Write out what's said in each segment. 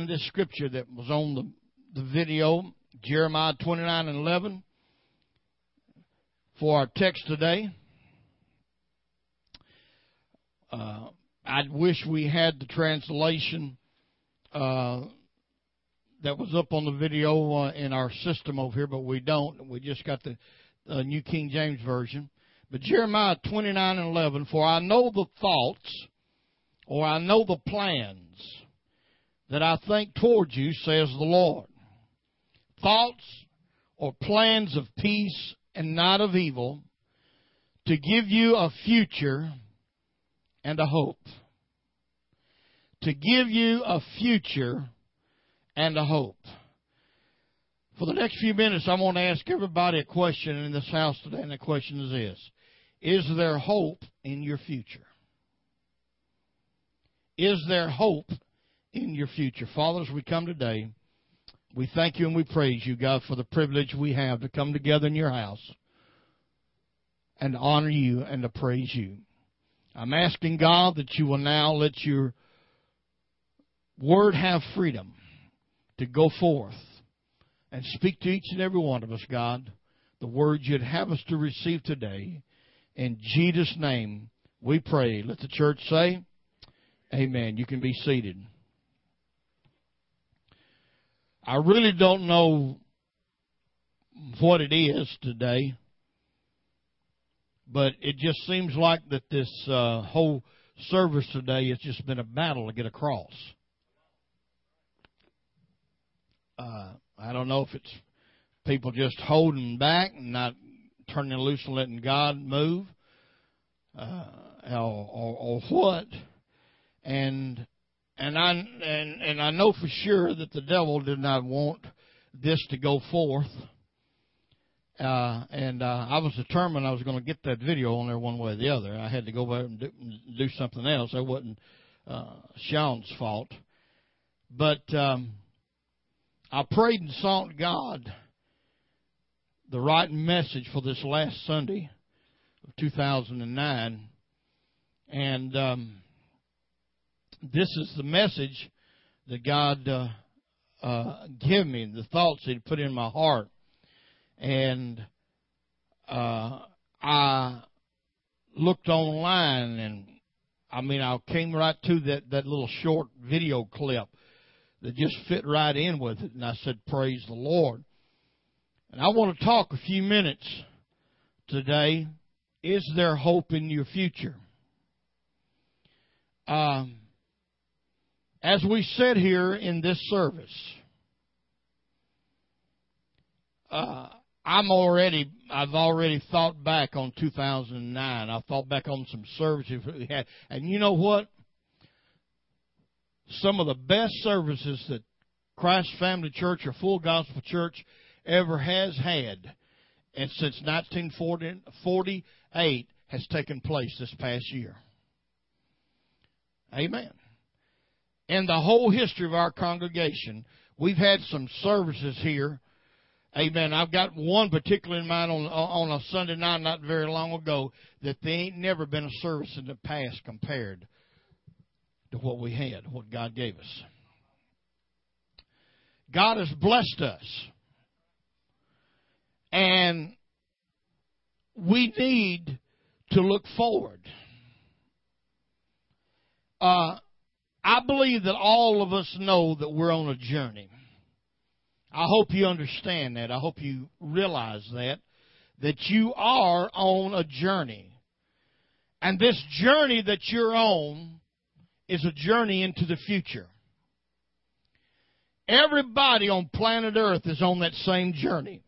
reading this scripture that was on the, the video, Jeremiah 29 and 11, for our text today. Uh, I wish we had the translation uh, that was up on the video uh, in our system over here, but we don't. We just got the uh, New King James Version. But Jeremiah 29 and 11, For I know the thoughts, or I know the plans that I think towards you, says the Lord. Thoughts or plans of peace and not of evil, to give you a future and a hope. To give you a future and a hope. For the next few minutes, I want to ask everybody a question in this house today, and the question is this Is there hope in your future? Is there hope in your future? Father, as we come today, we thank you and we praise you, God, for the privilege we have to come together in your house and honor you and to praise you. I'm asking God that you will now let your word have freedom to go forth and speak to each and every one of us, God, the words you'd have us to receive today. In Jesus' name, we pray. Let the church say, Amen. You can be seated. I really don't know what it is today, but it just seems like that this uh, whole service today has just been a battle to get across. Uh, I don't know if it's people just holding back and not turning loose and letting God move, uh, or, or, or what. And and I and and I know for sure that the devil did not want this to go forth. Uh, and uh, I was determined I was going to get that video on there one way or the other. I had to go back and do, do something else. That wasn't uh, Sean's fault, but um, I prayed and sought God the right message for this last Sunday of 2009, and um, this is the message that God uh, uh, gave me, the thoughts He put in my heart, and uh, I looked online, and I mean, I came right to that that little short video clip that just fit right in with it. And I said, Praise the Lord. And I want to talk a few minutes today. Is there hope in your future? Um, as we sit here in this service, uh, I'm already, I've already thought back on 2009. I thought back on some services we had. And you know what? some of the best services that Christ Family Church or Full Gospel Church ever has had, and since 1948 has taken place this past year. Amen. In the whole history of our congregation, we've had some services here. Amen. I've got one particular in mind on on a Sunday night not very long ago that there ain't never been a service in the past compared to what we had, what God gave us. God has blessed us. And we need to look forward. Uh, I believe that all of us know that we're on a journey. I hope you understand that. I hope you realize that. That you are on a journey. And this journey that you're on is a journey into the future. Everybody on planet Earth is on that same journey.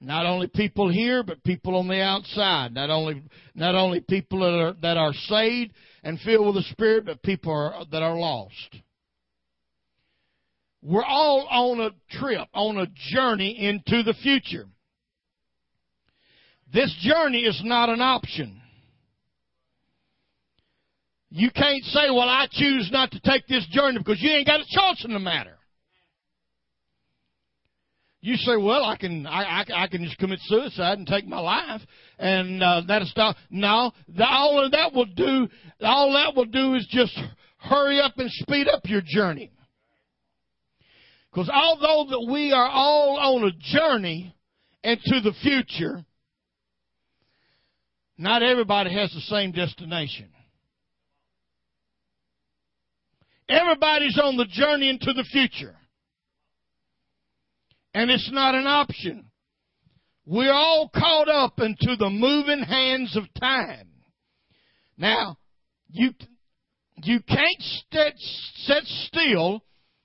Not only people here, but people on the outside. Not only not only people that are that are saved and filled with the Spirit, but people are, that are lost. We're all on a trip, on a journey into the future. This journey is not an option. You can't say, well, I choose not to take this journey because you ain't got a choice in the matter. You say, well, I can, I, I, I can just commit suicide and take my life, and uh, that'll stop. No, the, all of that will do, all that will do is just hurry up and speed up your journey. Because although that we are all on a journey into the future, not everybody has the same destination. Everybody's on the journey into the future. And it's not an option. We're all caught up into the moving hands of time. Now, you, you can't sit, sit still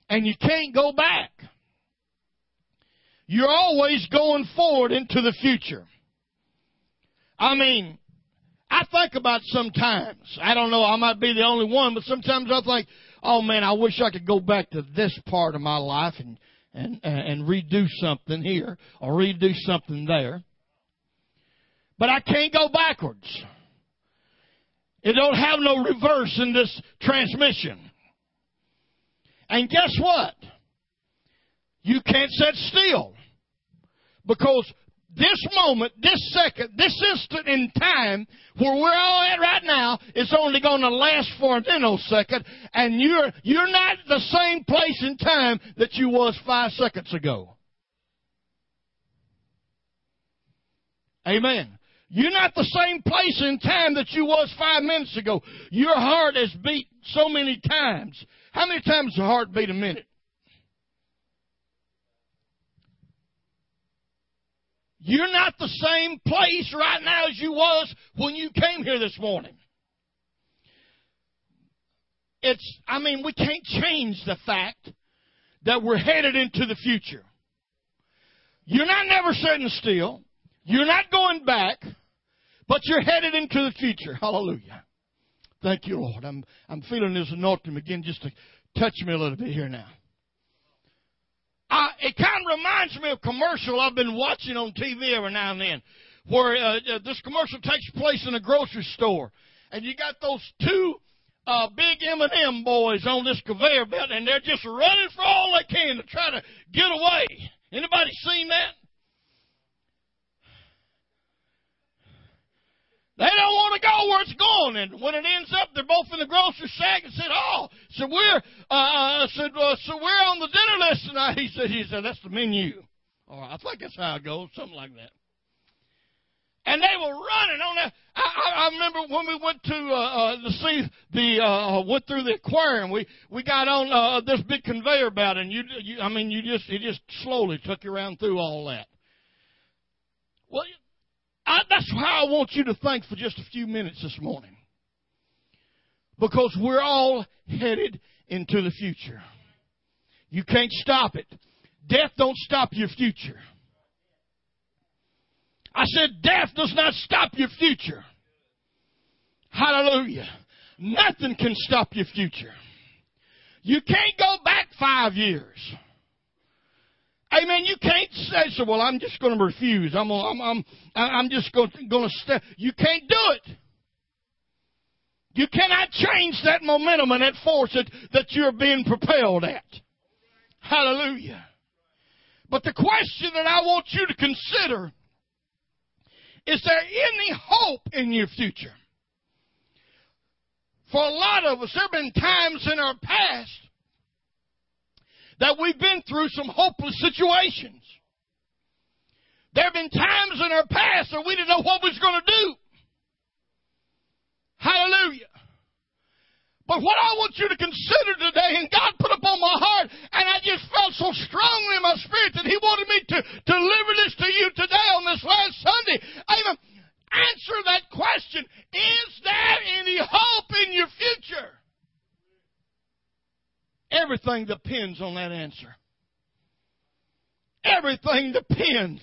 and you can't go back. You're always going forward into the future. I mean, I think about sometimes, I don't know, I might be the only one, but sometimes I think, oh man, I wish I could go back to this part of my life and, and, and redo something here or redo something there. But I can't go backwards. It don't have no reverse in this transmission. And guess what? You can't sit still. Because this moment, this second, this instant in time where we're all at right now is only going to last for a nanosecond, and you're you're not the same place in time that you was five seconds ago. Amen. You're not the same place in time that you was five minutes ago. Your heart has beat so many times. How many times does a heart beat a minute? You're not the same place right now as you was when you came here this morning. It's, I mean, we can't change the fact that we're headed into the future. You're not never sitting still. You're not going back, but you're headed into the future. Hallelujah. Thank you, Lord. I'm, I'm feeling this anointing again just to touch me a little bit here now. I, it kind reminds me of commercial I've been watching on TV every now and then, where uh, uh, this commercial takes place in a grocery store, and you got those two uh, big M&M boys on this conveyor belt, and they're just running for all they can to try to get away. Anybody seen that? They don't want to go where it's going, and when it ends up, they're both in the grocery sack and said, "Oh, so we're uh, uh said uh, so we're on the dinner list tonight." He said, "He said that's the menu." Or I think that's how it goes, something like that. And they were running on that. I, I, remember when we went to uh, uh, to see the uh, went through the aquarium. We we got on uh, this big conveyor belt, and you, you I mean, you just it just slowly took you around through all that. Well, I, that's how I want you to think for just a few minutes this morning. Because we're all headed into the future. You can't stop it. Death don't stop your future. I said death does not stop your future. Hallelujah. Nothing can stop your future. You can't go back five years. Amen. You can't say so. Well, I'm just going to refuse. I'm I'm I'm I'm just going to stay. You can't do it. You cannot change that momentum and that force that, that you're being propelled at. Hallelujah. But the question that I want you to consider is there any hope in your future? For a lot of us, there have been times in our past that we've been through some hopeless situations. There have been times in our past that we didn't know what we was going to do. Hallelujah. But what I want you to consider today, and God put upon my heart, and I just felt so strongly in my spirit that He wanted me to deliver this to you today on this last Sunday. Amen. Answer that question. Is there any hope in your future? Everything depends on that answer. Everything depends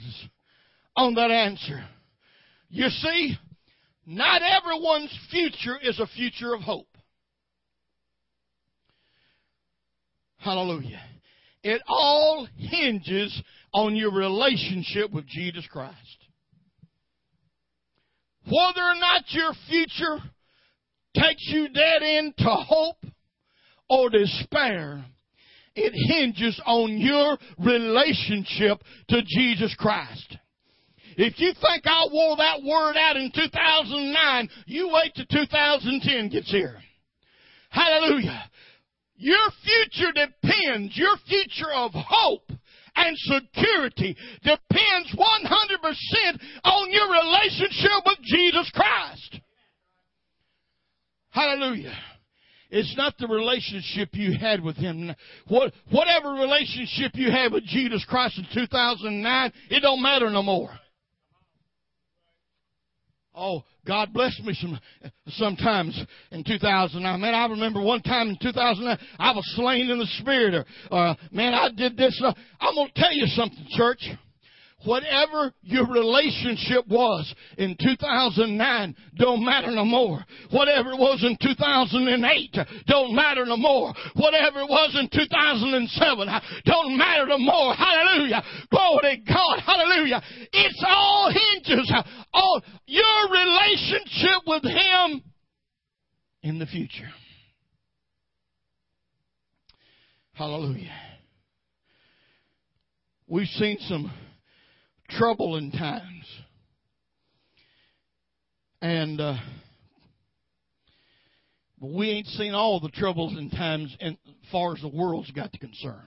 on that answer. You see, not everyone's future is a future of hope. Hallelujah. It all hinges on your relationship with Jesus Christ. Whether or not your future takes you dead into hope or despair, it hinges on your relationship to Jesus Christ. If you think I wore that word out in 2009, you wait till 2010 gets here. Hallelujah. Your future depends, your future of hope and security depends 100% on your relationship with Jesus Christ. Hallelujah. It's not the relationship you had with Him. What, whatever relationship you had with Jesus Christ in 2009, it don't matter no more. Oh, God blessed me some sometimes in 2009. Man, I remember one time in 2009 I was slain in the spirit, or, or man, I did this. Uh, I'm going to tell you something, church whatever your relationship was in 2009 don't matter no more. Whatever it was in 2008 don't matter no more. Whatever it was in 2007 don't matter no more. Hallelujah. Glory to God. Hallelujah. It's all hinges on your relationship with Him in the future. Hallelujah. We've seen some troubling times. And uh, we ain't seen all the troubles and times as far as the world's got to concern.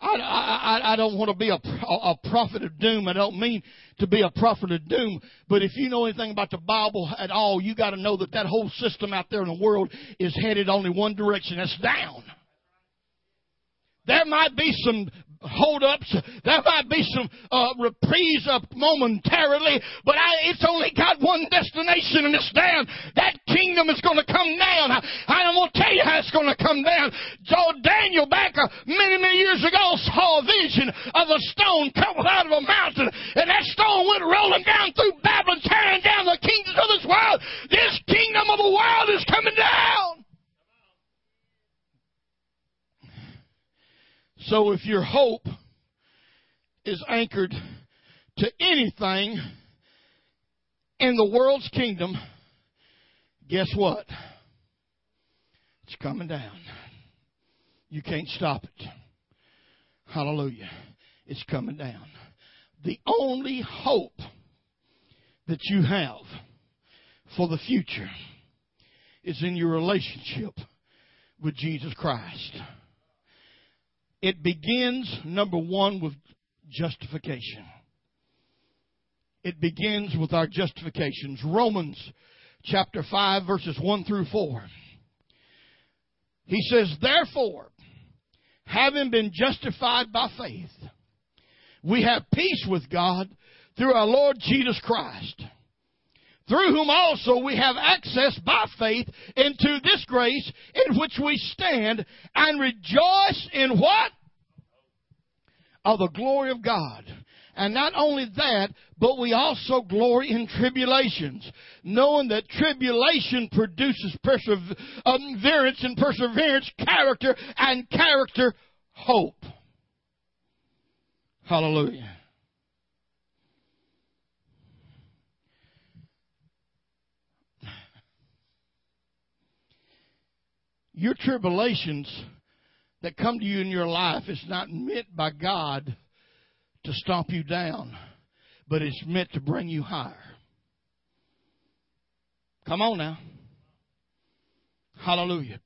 I, I, I don't want to be a, a prophet of doom. I don't mean to be a prophet of doom. But if you know anything about the Bible at all, you got to know that that whole system out there in the world is headed only one direction. That's down. There might be some holdups. There might be some uh, reprise up momentarily, but I, it's only got one destination, and it's down. That kingdom is going to come down. I, I'm going to tell you how it's going to come down. So Daniel, back uh, many, many years ago, saw a vision of a stone coming out of a mountain, and that stone went rolling down through Babylon, tearing down the kingdoms of this world. This kingdom of the world is coming down. So if your hope is anchored to anything in the world's kingdom, guess what? It's coming down. You can't stop it. Hallelujah. It's coming down. The only hope that you have for the future is in your relationship with Jesus Christ. It begins, number one, with justification. It begins with our justifications. Romans chapter 5, verses 1 through 4. He says, Therefore, having been justified by faith, we have peace with God through our Lord Jesus Christ through whom also we have access by faith into this grace in which we stand and rejoice in what? Of the glory of God. And not only that, but we also glory in tribulations, knowing that tribulation produces perseverance and perseverance, character, and character, hope. Hallelujah. Your tribulations that come to you in your life is not meant by God to stomp you down, but it's meant to bring you higher. Come on now. Hallelujah.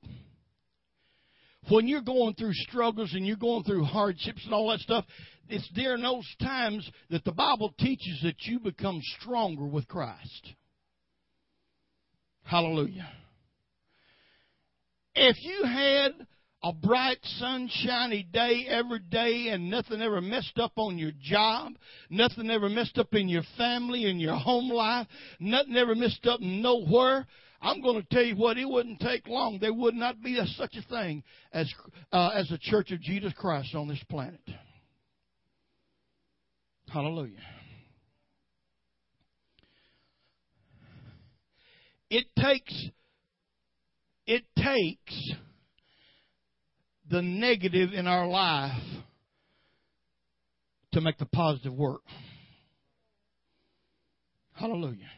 When you're going through struggles and you're going through hardships and all that stuff, it's during those times that the Bible teaches that you become stronger with Christ. Hallelujah. If you had a bright, sunshiny day every day and nothing ever messed up on your job, nothing ever messed up in your family, in your home life, nothing ever messed up nowhere, I'm going to tell you what, it wouldn't take long. There would not be a, such a thing as, uh, as the Church of Jesus Christ on this planet. Hallelujah. It takes it takes the negative in our life to make the positive work. Hallelujah.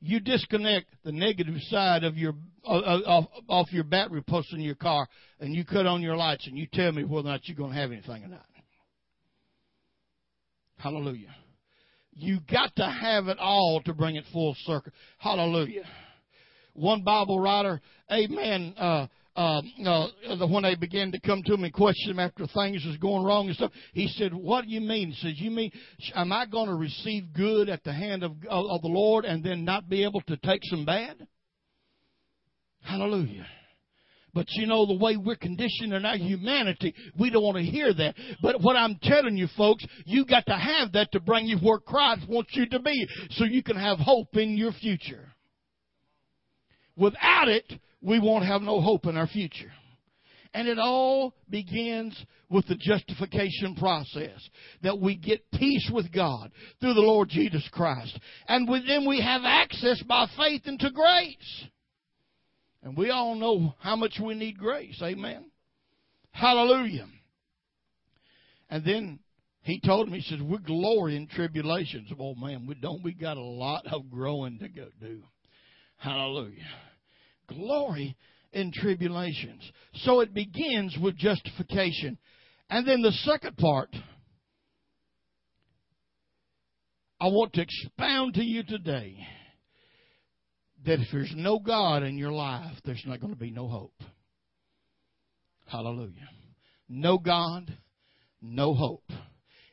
You disconnect the negative side of your off, off your battery post in your car, and you cut on your lights, and you tell me whether or not you're going to have anything or not. Hallelujah. You got to have it all to bring it full circle. Hallelujah. One Bible writer, amen, uh, uh, uh, when they began to come to him and question him after things was going wrong and stuff, he said, "What do you mean?" He says, "You mean am I going to receive good at the hand of, of, the Lord and then not be able to take some bad?" Hallelujah. But you know, the way we're conditioned in our humanity, we don't want to hear that. But what I'm telling you folks, you got to have that to bring you where Christ wants you to be so you can have hope in your future. Without it, we won't have no hope in our future. And it all begins with the justification process that we get peace with God through the Lord Jesus Christ. And then we have access by faith into grace. And we all know how much we need grace. Amen. Hallelujah. And then he told me, he says, we glory in tribulations. Oh man, we don't we got a lot of growing to go do. Hallelujah. Glory in tribulations. So it begins with justification. And then the second part, I want to expound to you today that if there's no God in your life, there's not going to be no hope. Hallelujah. No God, no hope.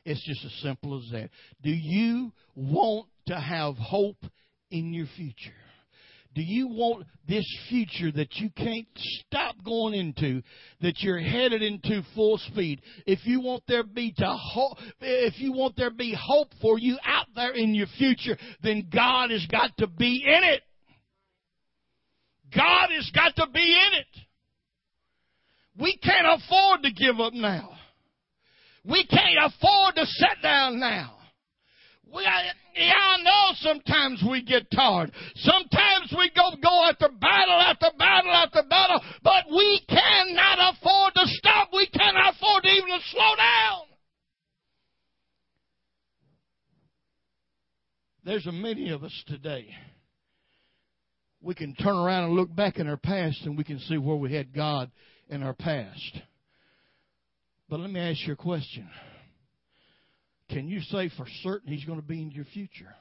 It's just as simple as that. Do you want to have hope in your future? Do you want this future that you can't stop going into, that you're headed into full speed? If you want there be to if you want there be hope for you out there in your future, then God has got to be in it. God has got to be in it. We can't afford to give up now. We can't afford to sit down now. We, yeah, I know sometimes we get tired. Sometimes we go, go after battle after battle after battle, but we cannot afford to stop. We cannot afford to even to slow down. There's a many of us today we can turn around and look back in our past and we can see where we had God in our past. But let me ask you a question. Can you say for certain He's going to be in your future?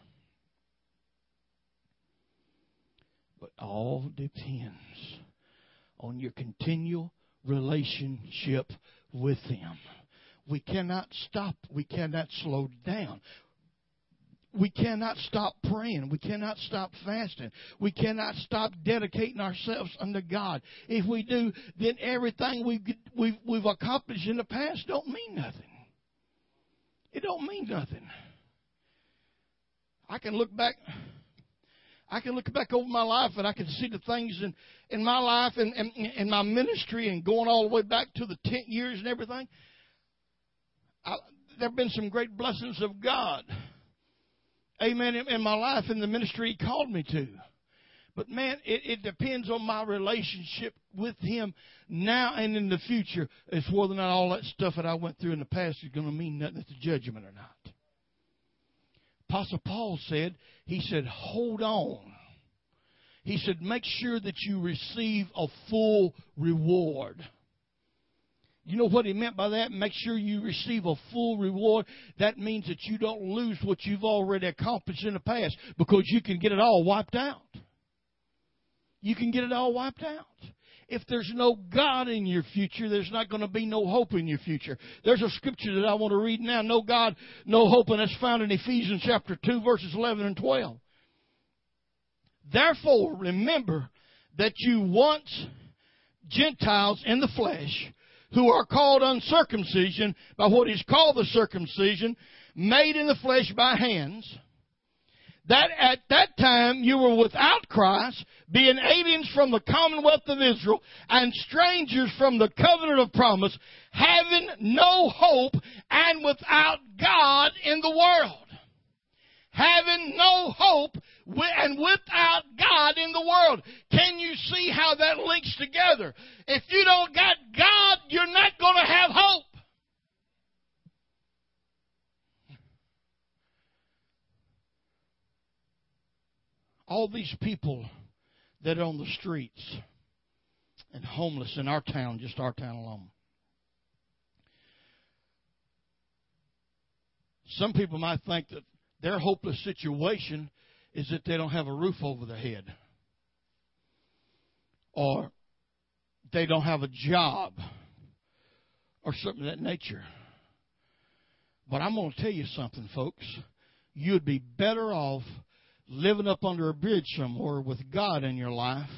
But all depends on your continual relationship with Him. We cannot stop. We cannot slow down we cannot stop praying. We cannot stop fasting. We cannot stop dedicating ourselves unto God. If we do, then everything we've, we've, we've accomplished in the past don't mean nothing. It don't mean nothing. I can look back. I can look back over my life and I can see the things in, in my life and, and, and my ministry and going all the way back to the 10 years and everything. I, there have been some great blessings of God amen, in my life in the ministry He called me to. But man, it, it depends on my relationship with Him now and in the future as whether or not all that stuff that I went through in the past is going to mean nothing at the judgment or not. Apostle Paul said, he said, hold on. He said, make sure that you receive a full reward. You know what he meant by that? Make sure you receive a full reward. That means that you don't lose what you've already accomplished in the past because you can get it all wiped out. You can get it all wiped out. If there's no God in your future, there's not going to be no hope in your future. There's a scripture that I want to read now. No God, no hope, and that's found in Ephesians chapter 2, verses 11 and 12. Therefore, remember that you once Gentiles in the flesh, who are called uncircumcision by what is called the circumcision, made in the flesh by hands, that at that time you were without Christ, being aliens from the commonwealth of Israel, and strangers from the covenant of promise, having no hope, and without God in the world having no hope and without God in the world. Can you see how that links together? If you don't got God, you're not going to have hope. All these people that are on the streets and homeless in our town, just our town alone. Some people might think that their hopeless situation is that they don't have a roof over their head. or they don't have a job or something of that nature. But I'm going to tell you something, folks. You'd be better off living up under a bridge somewhere with God in your life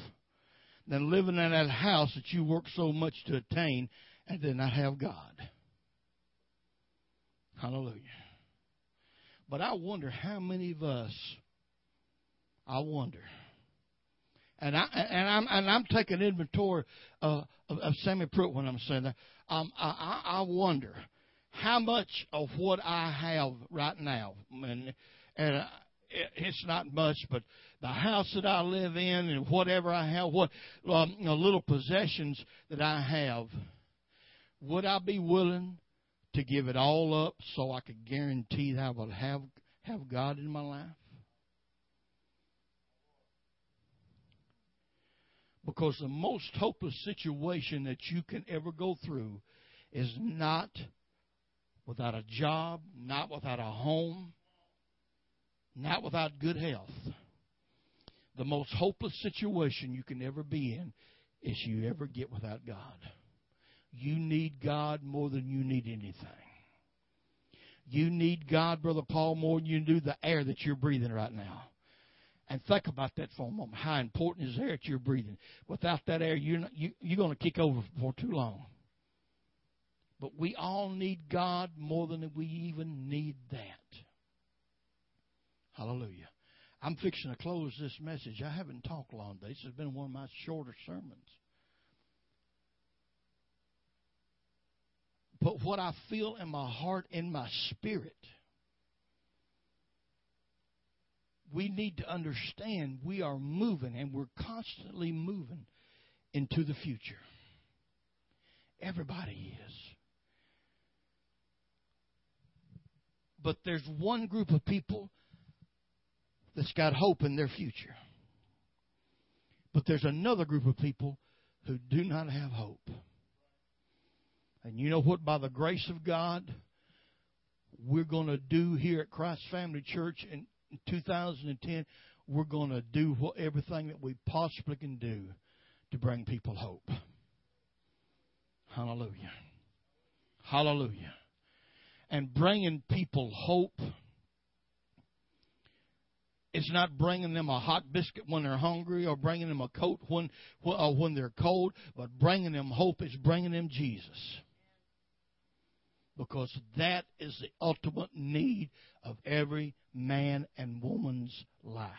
than living in that house that you work so much to attain and then not have God. Hallelujah. But I wonder how many of us, I wonder, and I and I'm and I'm taking inventory uh, of, of Sammy Pruitt when I'm saying that. Um, I, I wonder how much of what I have right now, and and it's not much, but the house that I live in and whatever I have, what um, little possessions that I have, would I be willing to give it all up so I could guarantee that I would have have God in my life? Because the most hopeless situation that you can ever go through is not without a job, not without a home, not without good health. The most hopeless situation you can ever be in is you ever get without God. You need God more than you need anything. You need God, Brother Paul, more than you do the air that you're breathing right now. And think about that for a moment. How important is air that you're breathing? Without that air, you're, not, you, you're going to kick over for too long. But we all need God more than we even need that. Hallelujah. I'm fixing to close this message. I haven't talked long today. This has been one of my shorter sermons. But what I feel in my heart, in my spirit, we need to understand we are moving and we're constantly moving into the future. Everybody is. But there's one group of people that's got hope in their future. But there's another group of people who do not have hope. And you know what? By the grace of God, we're going to do here at Christ Family Church in 2010. We're going to do what, everything that we possibly can do to bring people hope. Hallelujah. Hallelujah and bringing people hope. It's not bringing them a hot biscuit when they're hungry or bringing them a coat when, uh, when they're cold, but bringing them hope is bringing them Jesus. Because that is the ultimate need of every man and woman's life.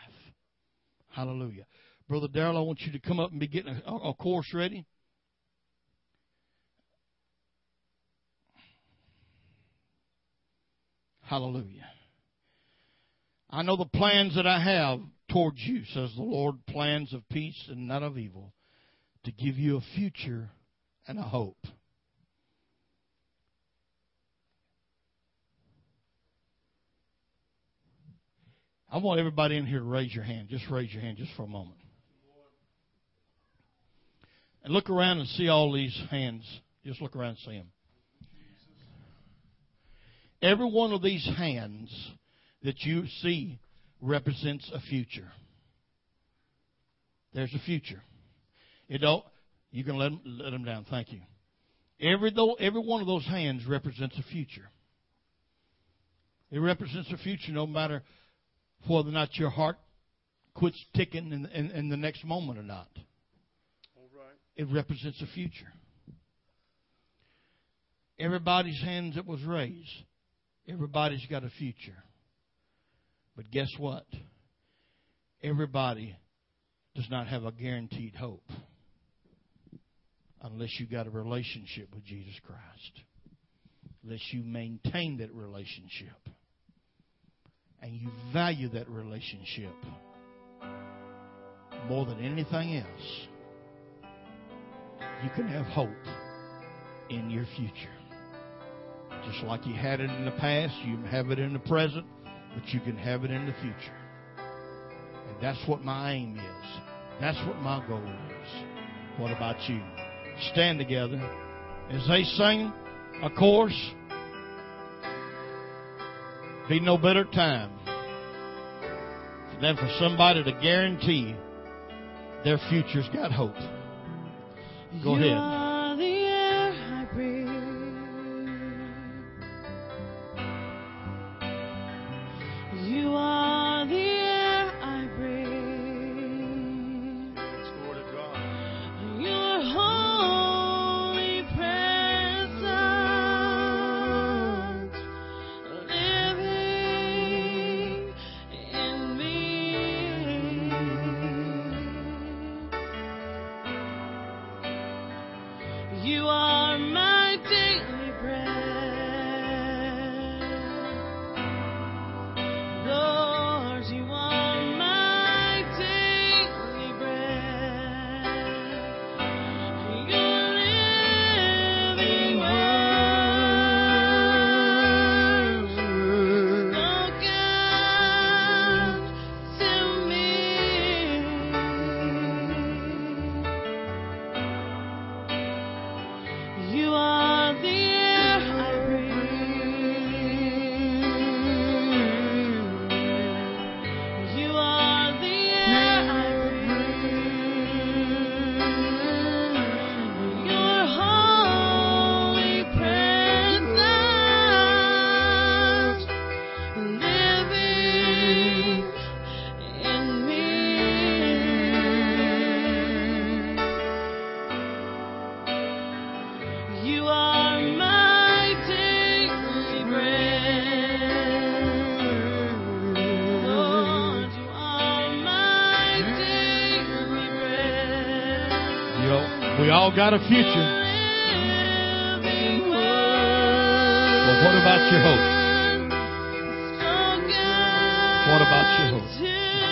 Hallelujah. Brother Darrell, I want you to come up and be getting a, a course ready. Hallelujah. I know the plans that I have towards you, says the Lord, plans of peace and not of evil, to give you a future and a hope. I want everybody in here to raise your hand. Just raise your hand just for a moment. And look around and see all these hands. Just look around and see them. Every one of these hands that you see represents a future. There's a future. It don't. You can let them, let them down. Thank you. Every though every one of those hands represents a future. It represents a future, no matter whether or not your heart quits ticking in, in, in the next moment or not. All right. It represents a future. Everybody's hands that was raised Everybody's got a future. But guess what? Everybody does not have a guaranteed hope unless you got a relationship with Jesus Christ. Unless you maintain that relationship and you value that relationship more than anything else, you can have hope in your future. Just like you had it in the past, you have it in the present, but you can have it in the future. And that's what my aim is. That's what my goal is. What about you? Stand together as they sing a chorus. Be no better time than for somebody to guarantee their future's got hope. Go ahead. got a future. Well, what about your hope? What about your hope?